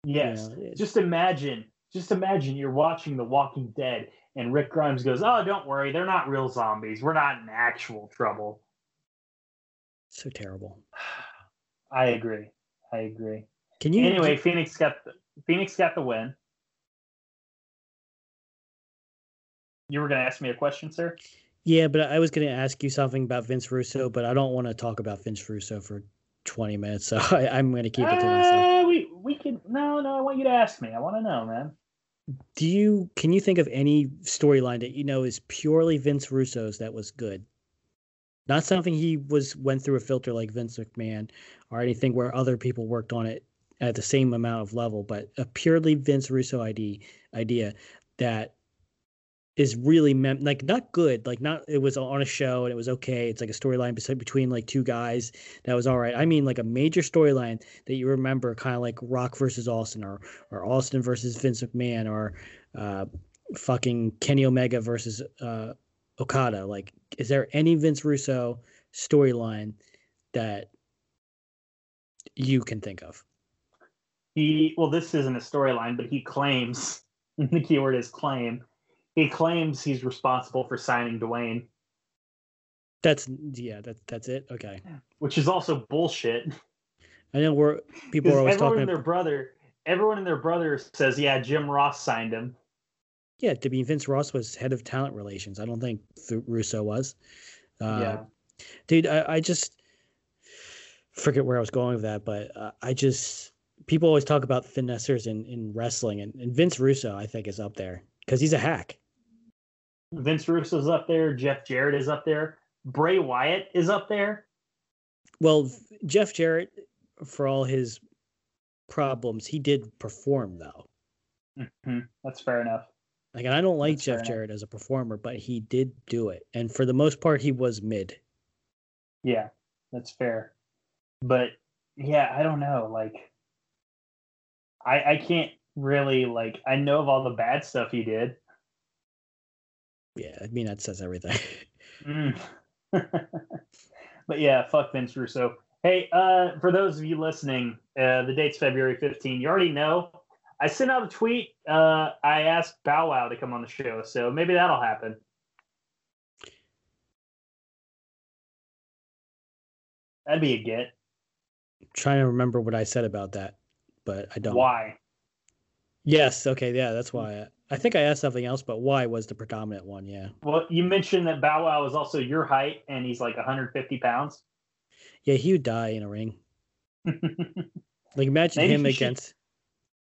You Yes. know, Just imagine. Just imagine you're watching The Walking Dead and Rick Grimes goes, "Oh, don't worry, they're not real zombies. We're not in actual trouble." so terrible. *sighs* I agree. I agree. Can you Anyway, Phoenix got the, Phoenix got the win. You were going to ask me a question, sir? Yeah, but I was going to ask you something about Vince Russo, but I don't want to talk about Vince Russo for 20 minutes, *laughs* so I, I'm going to keep it to myself. Uh, we we can no no. I want you to ask me. I want to know, man. Do you can you think of any storyline that you know is purely Vince Russo's that was good? Not something he was went through a filter like Vince McMahon or anything where other people worked on it at the same amount of level, but a purely Vince Russo idea idea that is really mem- like not good, like not it was on a show and it was okay. It's like a storyline between like two guys that was all right. I mean like a major storyline that you remember, kind of like Rock versus Austin or or Austin versus Vince McMahon or uh, fucking Kenny Omega versus uh, Okada. Like, is there any Vince Russo storyline that you can think of? He well, this isn't a storyline, but he claims *laughs* the keyword is claim. He claims he's responsible for signing Dwayne, That's yeah, that's that's it. Okay, which is also bullshit. I know we're people are always everyone talking. and their About, brother, everyone and their brother says, "Yeah, Jim Ross signed him." yeah, to be Vince Ross was head of talent relations. I don't think Th- Russo was. Uh, yeah, dude I, I just forget where i was going with that but uh, i just people always talk about finessers in, in wrestling and, and vince russo i think is up there because he's a hack Vince Russo's up there. Jeff Jarrett is up there. Bray Wyatt is up there. well jeff jarrett for all his problems he did perform though Mhm, That's fair enough. like and i don't like That's jeff jarrett as a performer but he did do it and for the most part he was mid Yeah, that's fair. But yeah, I don't know. Like, I I can't really like. I know of all the bad stuff he did. Yeah i mean that says everything *laughs* Mm. *laughs* but yeah, fuck Vince Russo. Hey, uh, for those of you listening, uh, the date's February 15. You already know. I sent out a tweet. Uh, I asked Bow Wow to come on the show, so maybe that'll happen. That'd be a get. trying to remember what i said about that but i don't Why? Yes okay yeah that's why I, I think i asked something else but why was the predominant one yeah Well, you mentioned that Bow Wow is also your height, and he's like 150 pounds. Yeah, he would die in a ring. *laughs* Like imagine Maybe him he should- against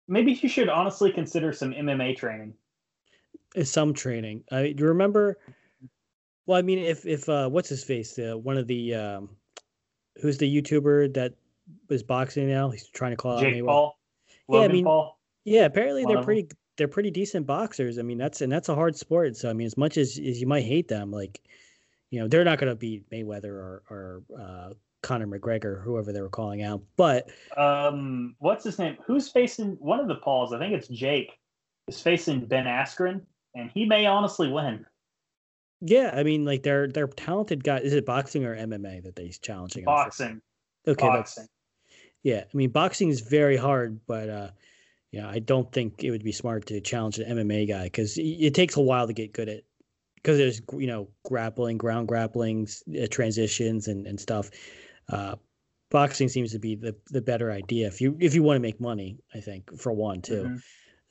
Maybe you should honestly consider some MMA training. uh, some training. I you remember Well, I mean, if if uh, what's his face, uh, one of the um, who's the YouTuber that is boxing now? He's trying to call Jake out Mayweather. Paul. Yeah, I mean- Paul. Yeah, apparently they're pretty they're pretty decent boxers. I mean, that's and that's a hard sport. So I mean, as much as, as you might hate them, like you know, they're not going to beat Mayweather or or uh, Conor McGregor, whoever they were calling out. But Um, what's his name? Who's facing one of the Pauls? I think it's Jake. Is facing Ben Askren, and he may honestly win. yeah, I mean, like they're they're talented guys. Is it boxing or MMA that they're challenging? Boxing. Okay, boxing. yeah. I mean, boxing is very hard, but uh, yeah, I don't think it would be smart to challenge an MMA guy because it takes a while to get good at. Because there's you know grappling, ground grappling, uh, transitions, and and stuff. Uh, boxing seems to be the the better idea if you if you want to make money. I think for one too. Mhm.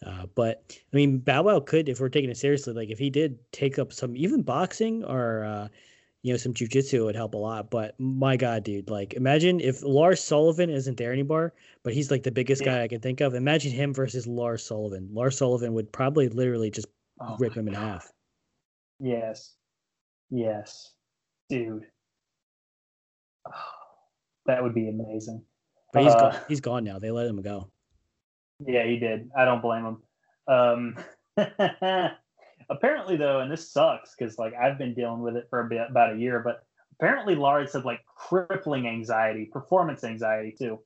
Uh, but I mean, Bow Wow could, if we're taking it seriously, like if he did take up some even boxing or uh, you know some jujitsu, it would help a lot. But my God, dude, like imagine if Lars Sullivan isn't there anymore, but he's like the biggest Yeah. guy I can think of. Imagine him versus Lars Sullivan. Lars Sullivan would probably literally just Oh rip him in half. Yes. Yes. Dude. that would be amazing. But he's Uh, gone. He's gone now. They let him go. Yeah, he did. I don't blame him. Um, *laughs* apparently, though, and this sucks because like I've been dealing with it for a bit, about a year, but apparently Lars had like crippling anxiety, performance anxiety too.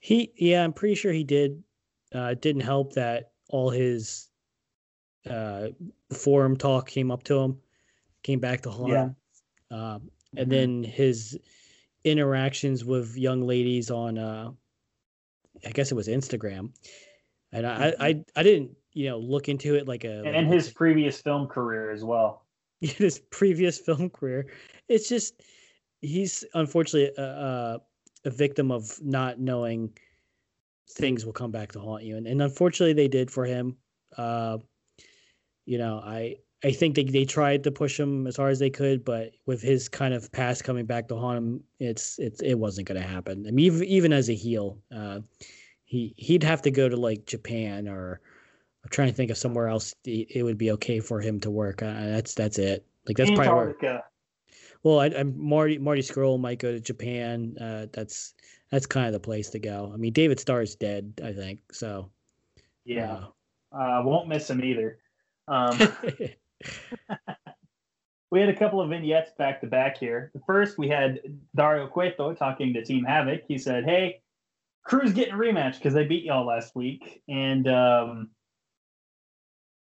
He, yeah, I'm pretty sure he did. Uh, it didn't help that all his uh, forum talk came up to him, came back to haunt Yeah. him. Um, and Mhm. then his interactions with young ladies on, uh, I guess it was Instagram. And I, I, I didn't, you know, look into it like a like and a- his previous film career as well. *laughs* his previous film career. It's just he's unfortunately a, a, a victim of not knowing things will come back to haunt you, and, and unfortunately they did for him. Uh, you know, I I think they they tried to push him as hard as they could, but with his kind of past coming back to haunt him, it's it's it wasn't going to happen. I mean, even, even as a heel, uh, he he'd have to go to like Japan or. I'm trying to think of somewhere else it would be okay for him to work. Uh, that's that's it. Like that's probably where, Antarctica. well, I, I'm Marty Marty Scurll might go to Japan. Uh, that's that's kind of the place to go. I mean, David Starr is dead, I think. So Yeah, uh, won't miss him either. Um, uh, *laughs* *laughs* we had a couple of vignettes back to back here. The first, we had Dario Cueto talking to Team Havoc. He said, "Hey, Crew's getting a rematch because they beat y'all last week." And um,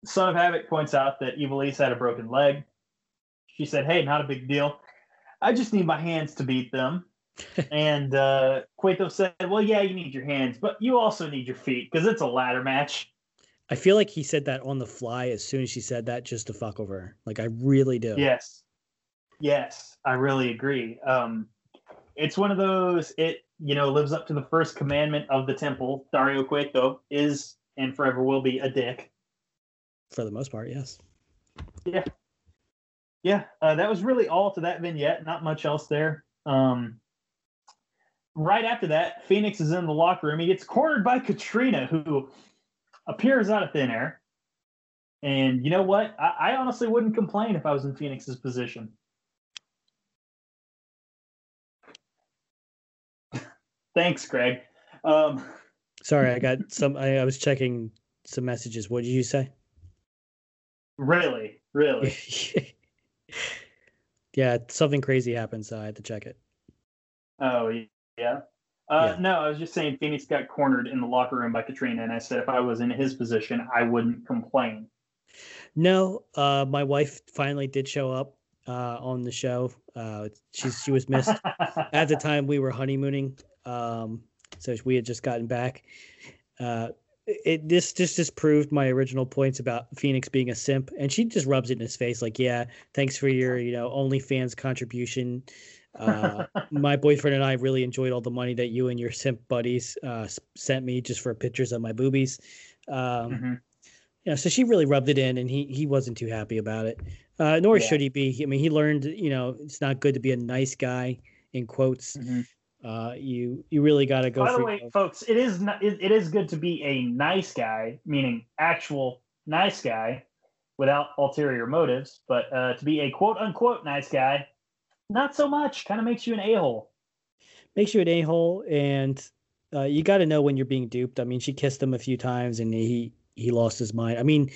Son of Havoc points out that Ivelisse had a broken leg. She said, "Hey, not a big deal. I just need my hands to beat them." *laughs* and uh, Cueto said, "Well, yeah, you need your hands, but you also need your feet because it's a ladder match." I feel like he said that on the fly as soon as she said that, just to fuck over her. Like I really do. Yes. Yes, I really agree. Um, it's one of those, it, you know, lives up to the first commandment of the temple. Dario Cueto is and forever will be a dick. For the most part, yes. Yeah, Yeah, uh, that was really all to that vignette. Not much else there. Um, right after that, Phoenix is in the locker room. He gets cornered by Catrina, who appears out of thin air. And you know what? I, I honestly wouldn't complain if I was in Phoenix's position. *laughs* Thanks, Greg. Um, Sorry, I got some. I, I was checking some messages. What did you say? Really, really. *laughs* yeah, something crazy happened, so I had to check it. Oh, yeah. Uh, Yeah. No, I was just saying Phoenix got cornered in the locker room by Catrina, and I said if I was in his position, I wouldn't complain. No, uh, my wife finally did show up uh, on the show. Uh, she she was missed *laughs* at the time we were honeymooning. Um, so we had just gotten back. Uh, it this just just proved my original points about Phoenix being a simp, and she just rubs it in his face like, "Yeah, thanks for your you know OnlyFans contribution." Uh, *laughs* my boyfriend and I really enjoyed all the money that you and your simp buddies uh, sent me just for pictures of my boobies. Um, Mhm. yeah, so she really rubbed it in, and he he wasn't too happy about it. Uh, nor Yeah. should he be. I mean, he learned, you know, it's not good to be a nice guy. In quotes, Mhm. Uh, you you really got to go. By the way, folks, it is not, it, it is good to be a nice guy, meaning actual nice guy. without ulterior motives, but uh, to be a quote unquote nice guy, not so much. Kind of makes you an a hole. Makes you an a hole, and uh, you got to know when you're being duped. I mean, she kissed him a few times, and he he lost his mind. I mean,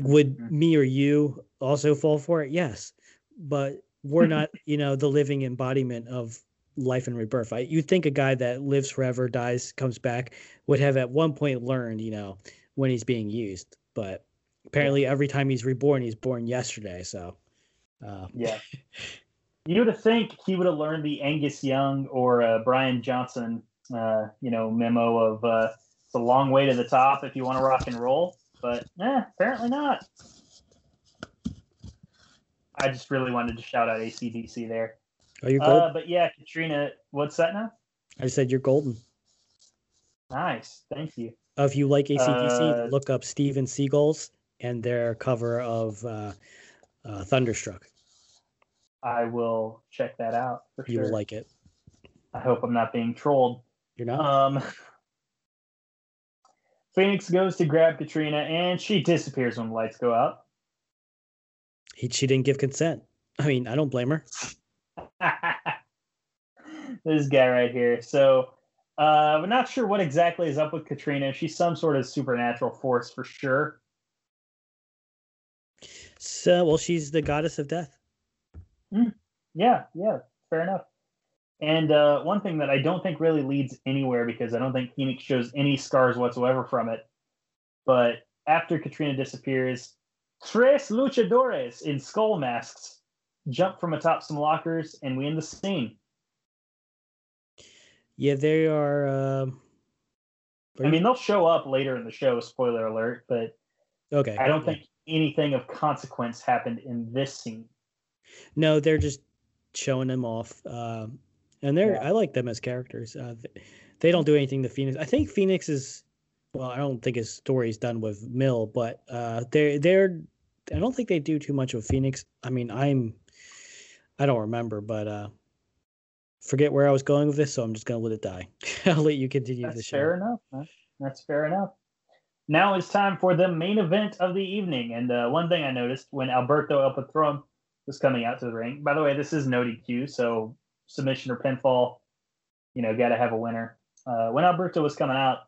would mm-hmm. me or you also fall for it? Yes, but we're not, you know, the living embodiment of life and rebirth. I, you'd think a guy that lives forever, dies, comes back, would have at one point learned, you know, when he's being used. But apparently, every time he's reborn, he's born yesterday. So, uh. yeah. *laughs* You would have think he would have learned the Angus Young or uh, Brian Johnson, uh, you know, memo of uh, it's a long way to the top if you want to rock and roll, but eh, apparently not. I just really wanted to shout out ACDC there. Are you golden? Uh, but yeah, Catrina, what's that now? I said you're golden. Nice, thank you. Uh, if you like ACDC, uh, look up Steven Seagulls and their cover of uh, uh, Thunderstruck. I will check that out for you sure. will like it. I hope I'm not being trolled. You're not. Um, *laughs* Phoenix goes to grab Catrina, and she disappears when the lights go out. He, she didn't give consent. I mean, I don't blame her. *laughs* this guy right here. So, uh, we're not sure what exactly is up with Catrina. She's some sort of supernatural force for sure. So, well, she's the goddess of death. Mm, yeah, yeah, fair enough. And uh, one thing that I don't think really leads anywhere because I don't think Phoenix shows any scars whatsoever from it. But after Catrina disappears, tres luchadores in skull masks jump from atop some lockers, and we end the scene. Yeah, they are. Uh, I mean, they'll show up later in the show. Spoiler alert! But okay, I don't think anything of consequence happened in this scene. No, they're just showing them off, uh, and they're. Yeah. I like them as characters. Uh, they don't do anything to Phoenix. I think Phoenix is. Well, I don't think his story's done with Mil, but uh, they're they're. I don't think they do too much with Phoenix. I mean, I'm. I don't remember, but uh, forget where I was going with this, so I'm just gonna let it die. *laughs* I'll let you continue That's the show. Fair enough. That's fair enough. Now it's time for the main event of the evening. And uh, one thing I noticed when Alberto El Patron was coming out to the ring. By the way, this is no DQ, so submission or pinfall, you know, got to have a winner. Uh, when Alberto was coming out,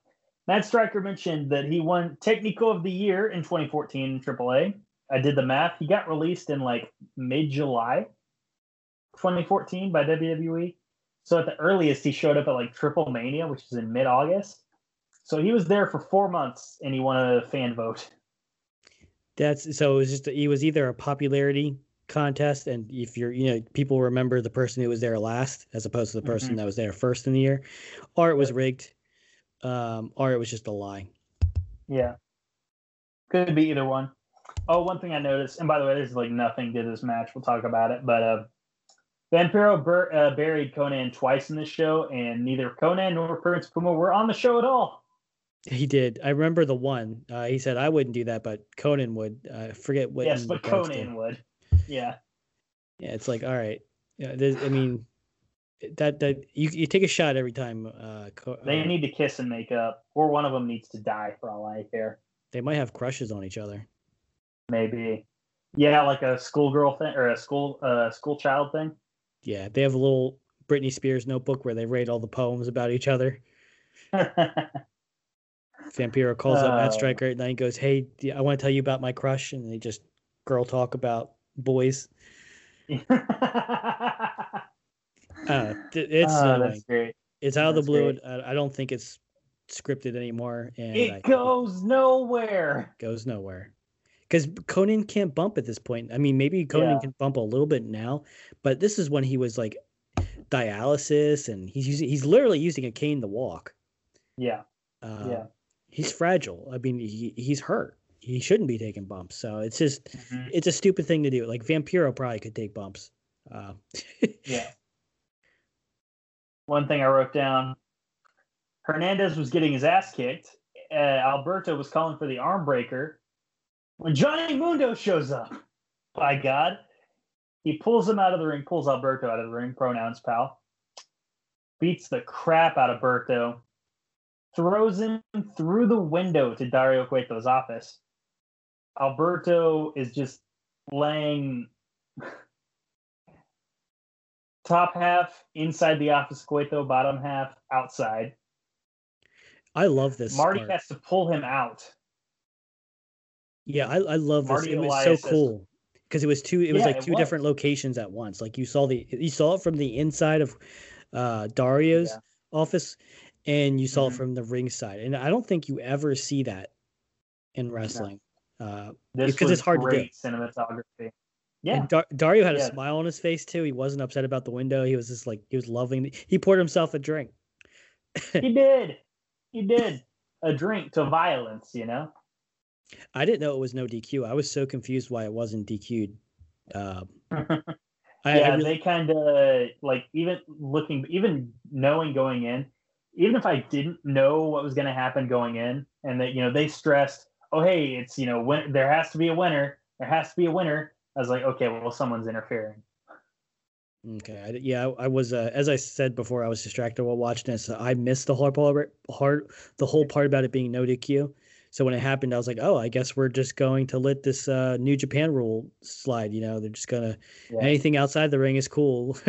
Matt Striker mentioned that he won Technical of the Year in 2014 in AAA. I did the math. He got released in like mid July 2014 by WWE. So at the earliest, he showed up at like Triple Mania, which is in mid August. So he was there for four months and he won a fan vote. That's so it was just he was either a popularity contest and if you're you know people remember the person who was there last as opposed to the person mm-hmm. that was there first in the year or it was rigged um or it was just a lie yeah could be either one. Oh, one thing i noticed and by the way there's like nothing to this match we'll talk about it but uh Vampiro bur- uh, buried Konnan twice in this show, and neither Konnan nor Prince Puma were on the show at all. He did. I remember the one. Uh, he said I wouldn't do that, but Konnan would. I uh, forget what. Yes, but Konnan would. Yeah. Yeah, it's like all right. Yeah, I mean, that that you you take a shot every time. Uh, they uh, need to kiss and make up, or one of them needs to die for all I care. They might have crushes on each other. Maybe. Yeah, like a schoolgirl thing or a school uh school child thing. Yeah, they have a little Britney Spears notebook where they write all the poems about each other. *laughs* Vampiro calls uh, up Matt Striker at night and goes, "Hey, I want to tell you about my crush," and they just girl talk about boys. *laughs* uh, it's uh, that's great. It's out of the blue. I, I, don't think it's scripted anymore, and it I, goes nowhere. Goes nowhere because Konnan can't bump at this point. I mean, maybe Konnan yeah. can bump a little bit now, but this is when he was like dialysis, and he's using he's literally using a cane to walk. Yeah, uh, yeah. He's fragile. I mean, he, he's hurt. He shouldn't be taking bumps. So it's just mm-hmm. it's a stupid thing to do. Like Vampiro probably could take bumps. Uh, *laughs* yeah. One thing I wrote down: Hernandez was getting his ass kicked. Uh, Alberto was calling for the arm breaker when Johnny Mundo shows up, by God, he pulls him out of the ring, pulls Alberto out of the ring, pronouns pal, beats the crap out of Berto, throws him through the window to Dario Cueto's office. Alberto is just laying *laughs* top half inside the office Cueto, bottom half outside. I love this. Marty part. has to pull him out. Yeah, I, I love this. Marty it was so cool because it was two. It was Yeah, like it two different locations at once. Like you saw the you saw it from the inside of uh, Dario's Yeah. office, and you saw it Mhm. from the ring side. And I don't think you ever see that in wrestling. Uh, This Because it's hard to do. cinematography. Yeah, And Dar- Dario had Yeah. a smile on his face too. He wasn't upset about the window. He was just like he was loving. He poured himself a drink. he did. He did a drink to violence. You know. I didn't know it was no DQ. I was so confused why it wasn't DQ'd. Um, *laughs* I, I yeah, really- they kind of like even looking, even knowing going in, even if I didn't know what was going to happen going in, and that you know they stressed, oh hey, it's you know when there has to be a winner, there has to be a winner. I was like, okay, well someone's interfering. Okay. I, yeah, I, I was uh, as I said before, I was distracted while watching this. I missed the whole part, part the whole part about it being no DQ. So when it happened, I was like, oh, I guess we're just going to let this uh, New Japan rule slide. You know, they're just gonna Yeah. anything outside the ring is cool. *laughs*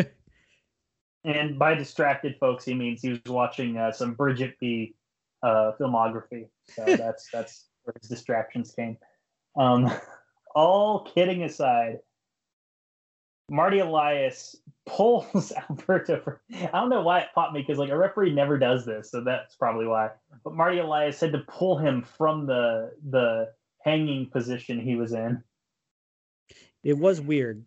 And by distracted folks, he means he was watching uh, some Bridgette B uh, filmography. So *laughs* that's that's where his distractions came. Um, *laughs* all kidding aside, Marty Elias pulls *laughs* Alberto. For, I don't know why it popped me because like a referee never does this, so that's probably why. But Marty Elias had to pull him from the the hanging position he was in. it was weird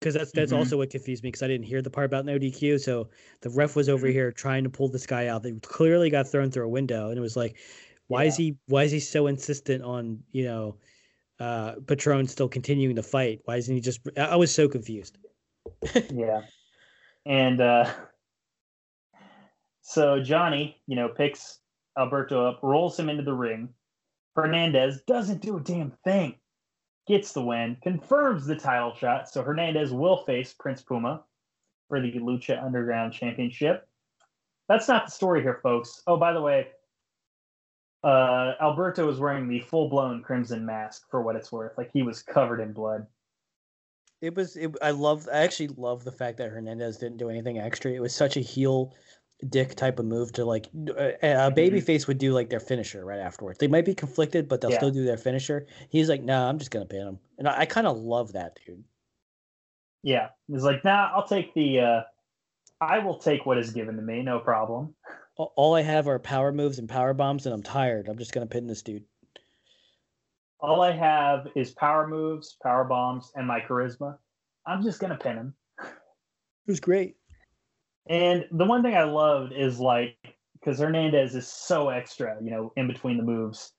because that's that's Mhm. also what confused me because I didn't hear the part about no DQ. So the ref was over Mhm. here trying to pull this guy out. They clearly got thrown through a window, and it was like, why is he why is he so insistent on you know uh Patron still continuing to fight? Why isn't he just? I was so confused. *laughs* yeah. And uh, so Johnny, you know, picks Alberto up, rolls him into the ring. Hernandez doesn't do a damn thing, gets the win, confirms the title shot. So Hernandez will face Prince Puma for the Lucha Underground Championship. That's not the story here, folks. Oh, by the way, uh, Alberto was wearing the full blown crimson mask for what it's worth. Like he was covered in blood. It was. It, I love. I actually love the fact that Hernandez didn't do anything extra. It was such a heel dick type of move to like a, a baby face would do like their finisher right afterwards. They might be conflicted, but they'll Yeah. still do their finisher. He's like, no, I'm just gonna pin him, and I, I kind of love that dude. Yeah, he's like, nah, I'll take the. uh I will take what is given to me, no problem. *laughs* All I have are power moves and power bombs, and I'm tired. I'm just gonna pin this dude. All I have is power moves, power bombs, and my charisma. I'm just gonna pin him. It was great. And the one thing I loved is like because Hernandez is so extra, you know, in between the moves,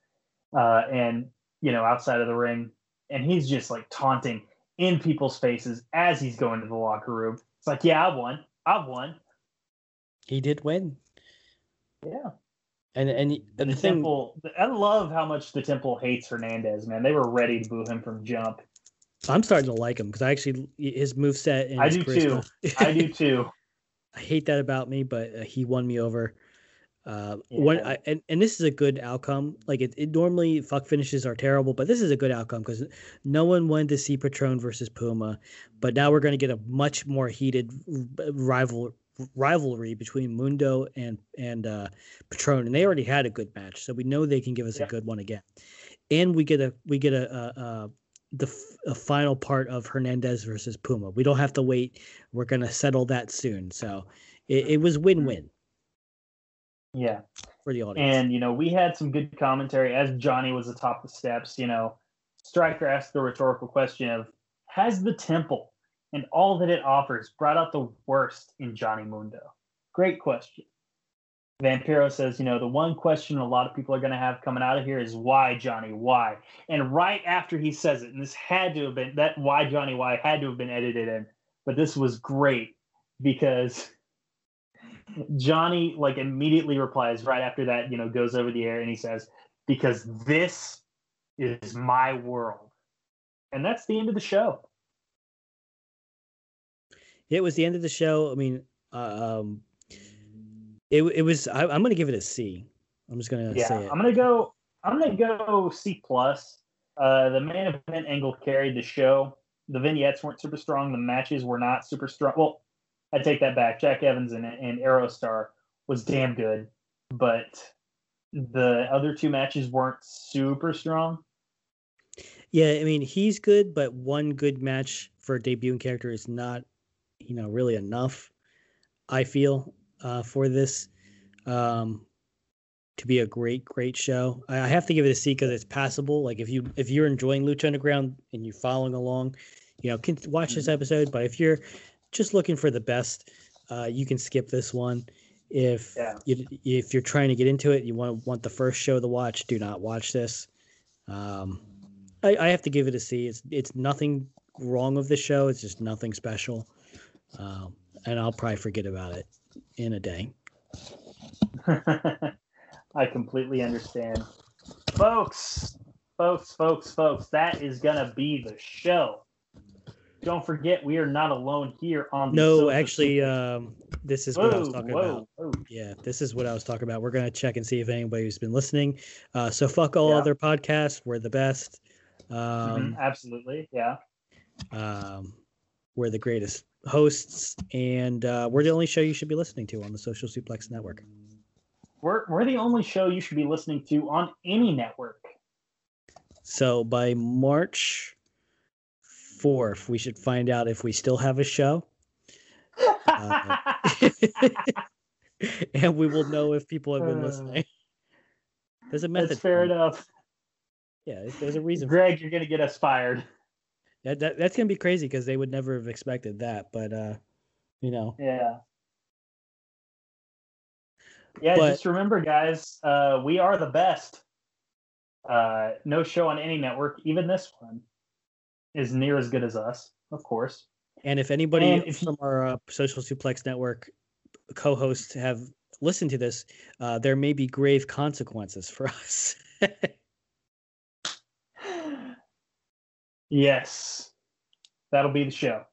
uh, and you know, outside of the ring, and he's just like taunting in people's faces as he's going to the locker room. It's like, yeah, I won, I won. He did win, Yeah. and and, and The the thing. temple. I love how much the temple hates Hernandez. Man, they were ready to boo him from jump. I'm starting to like him because I actually his move set and I his do too. I do *laughs* too. I hate that about me, but uh, he won me over. Uh, one Yeah. I, and and this is a good outcome. Like it, it normally fuck finishes are terrible, but this is a good outcome because no one wanted to see Patron versus Puma, but now we're going to get a much more heated rival rivalry between Mundo and and uh, Patron, and they already had a good match, so we know they can give us Yeah. a good one again. And we get a we get a, a, a the f- final part of Hernandez versus Puma. We don't have to wait. We're going to settle that soon. So it, it was win win Yeah. for the audience. And, you know, we had some good commentary as Johnny was atop the steps. You know, Striker asked the rhetorical question of Has the temple and all that it offers brought out the worst in Johnny Mundo? Great question. Vampiro says, you know, the one question a lot of people are going to have coming out of here is why, Johnny, why? And right after he says it, and this had to have been that why, Johnny, why had to have been edited in, but this was great because *laughs* Johnny like immediately replies right after that, you know, goes over the air and he says, Because this is my world. And that's the end of the show. It was the end of the show. I mean, uh, um, it it was. I, I'm going to give it a C. I'm just going to yeah. say it. I'm gonna go I'm gonna go C plus. Uh, the main event angle carried the show. The vignettes weren't super strong. The matches were not super strong. Well, I take that back. Jack Evans and, and Aerostar was damn good, but the other two matches weren't super strong. Yeah, I mean he's good, but one good match for a debuting character is not, you know, really enough. I feel uh, for this um, to be a great, great show. I, I have to give it a C because it's passable. Like if you if you're enjoying Lucha Underground and you're following along, you know, can watch this Mhm. episode. But if you're just looking for the best, uh, you can skip this one. If Yeah. you, if you're trying to get into it, you want want the first show to watch. Do not watch this. Um, I, I have to give it a C. It's it's nothing wrong with the show. It's just nothing special, um, and I'll probably forget about it in a day. *laughs* I completely understand. Folks, folks, folks, folks, that is going to be the show. Don't forget, we are not alone here on No, actually, um, this is what I was talking whoa, about. whoa. Yeah, this is what I was talking about. We're gonna check and see if anybody's been listening. Uh, so fuck all Yeah. other podcasts. We're the best. Um, Mhm, absolutely. Yeah. um, we're the greatest hosts, and uh, we're the only show you should be listening to on the Social Suplex Network. We're, we're the only show you should be listening to on any network. So by March fourth, we should find out if we still have a show, Uh, *laughs* and we will know if people have been Uh, listening. There's a method. That's fair enough. Yeah, there's a reason. Greg, you're going to get us fired. That, that that's gonna be crazy because they would never have expected that. But uh, you know, Yeah. Yeah, But- just remember, guys, uh, we are the best. Uh, no show on any network, even this one, is near as good as us, of course. and if anybody And if from our uh, Social Suplex Network co-hosts have listened to this, uh, there may be grave consequences for *laughs* us. Yes, that'll be the show.